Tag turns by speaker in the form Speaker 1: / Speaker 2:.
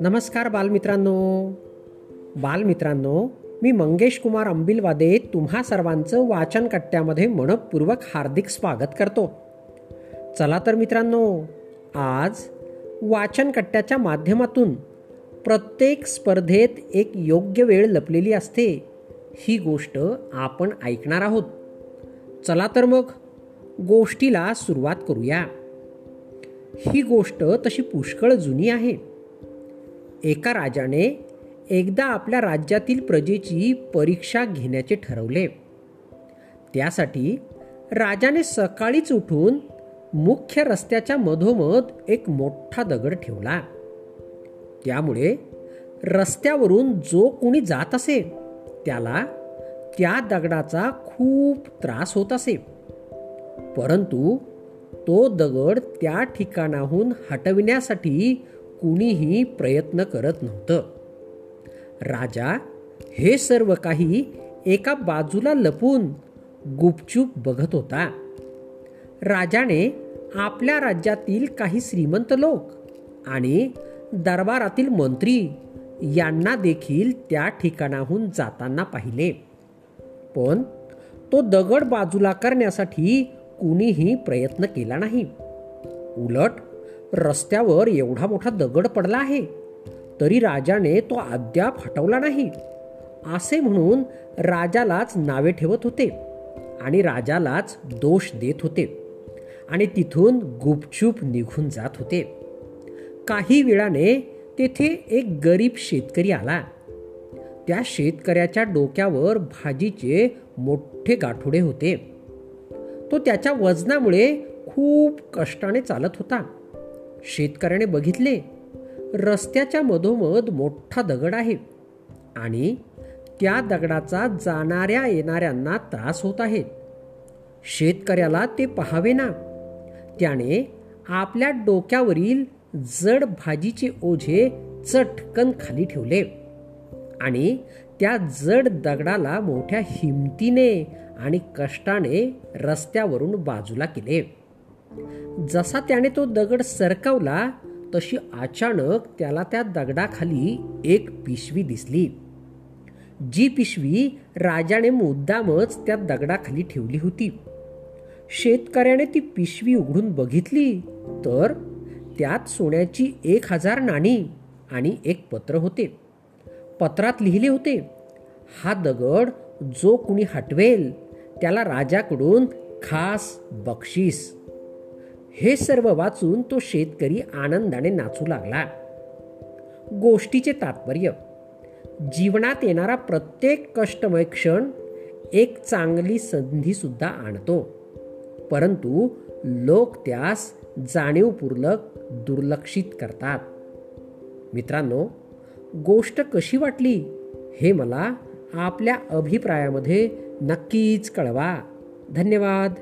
Speaker 1: नमस्कार बालमित्रांनो. बालमित्रांनो मी मंगेश कुमार अंबिलवादे तुम्हा सर्वांचं वाचन कट्ट्यामध्ये मनपूर्वक हार्दिक स्वागत करतो. चला तर मित्रांनो आज वाचन कट्ट्याच्या माध्यमातून प्रत्येक स्पर्धेत एक योग्य वेळ लपलेली असते ही गोष्ट आपण ऐकणार आहोत. चला तर मग. गोष्टीला सुरुवात करूया. ही गोष्ट तशी पुष्कळ जुनी आहे. एका राजाने एकदा आपल्या राज्यातील प्रजेची परीक्षा घेण्याचे ठरवले. त्यासाठी राजाने सकाळीच उठून मुख्य रस्त्याच्या मधोमध एक मोठा दगड ठेवला. त्यामुळे रस्त्यावरून जो कोणी जात असे त्याला त्या दगडाचा खूप त्रास होत असे. परंतु तो दगड त्या ठिकाणाहून हटविण्यासाठी कुणीही प्रयत्न करत नव्हतं. राजा हे सर्व काही एका बाजूला लपून गुपचूप बघत होता. राजाने आपल्या राज्यातील काही श्रीमंत लोक आणि दरबारातील मंत्री यांना देखील त्या ठिकाणाहून जाताना पाहिले. पण तो दगड बाजूला करण्यासाठी कुणीही प्रयत्न केला नाही. उलट रस्त्यावर एवढा मोठा दगड पडला आहे तरी राजाने तो अद्याप हटवला नाही. असे म्हणून राजालाच नावे ठेवत होते आणि राजालाच दोष देत होते आणि तिथून गुपचूप निघून जात होते. काही वेळाने तेथे एक गरीब शेतकरी आला. त्या शेतकऱ्याच्या डोक्यावर भाजीचे मोठे गाठोडे होते. तो त्याच्या वजनामुळे खूप कष्टाने चालत होता. शेतकऱ्याने बघितले रस्त्याच्या मधोमध मोठा दगड आहे आणि त्या दगडाचा जाणाऱ्या येणाऱ्यांना त्रास होत आहे. शेतकऱ्याला ते पहावे ना त्याने आपल्या डोक्यावरील जड भाजीचे ओझे चटकन खाली ठेवले आणि त्या जड दगडाला मोठ्या हिमतीने आणि कष्टाने रस्त्यावरून बाजूला केले. जसा त्याने तो दगड सरकवला तशी अचानक त्याला त्या दगडाखाली एक पिशवी दिसली. जी पिशवी राजाने मुद्दामच त्या दगडाखाली ठेवली होती. शेतकऱ्याने ती पिशवी उघडून बघितली तर त्यात सोन्याची एक हजार नाणी आणि एक पत्र होते. पत्रात लिहिले होते. हा दगड जो कुणी हटवेल त्याला राजाकडून खास बक्षीस. हे सर्व वाचून तो शेतकरी आनंदाने नाचू लागला. गोष्टीचे तात्पर्य जीवनात येणारा प्रत्येक कष्टमय क्षण एक चांगली संधी सुद्धा आणतो. परंतु लोक त्यास जाणीवपूर्वक दुर्लक्षित करतात. मित्रांनो गोष्ट कशी वाटली हे मला आपल्या अभिप्रायामध्ये नक्कीच कळवा. धन्यवाद.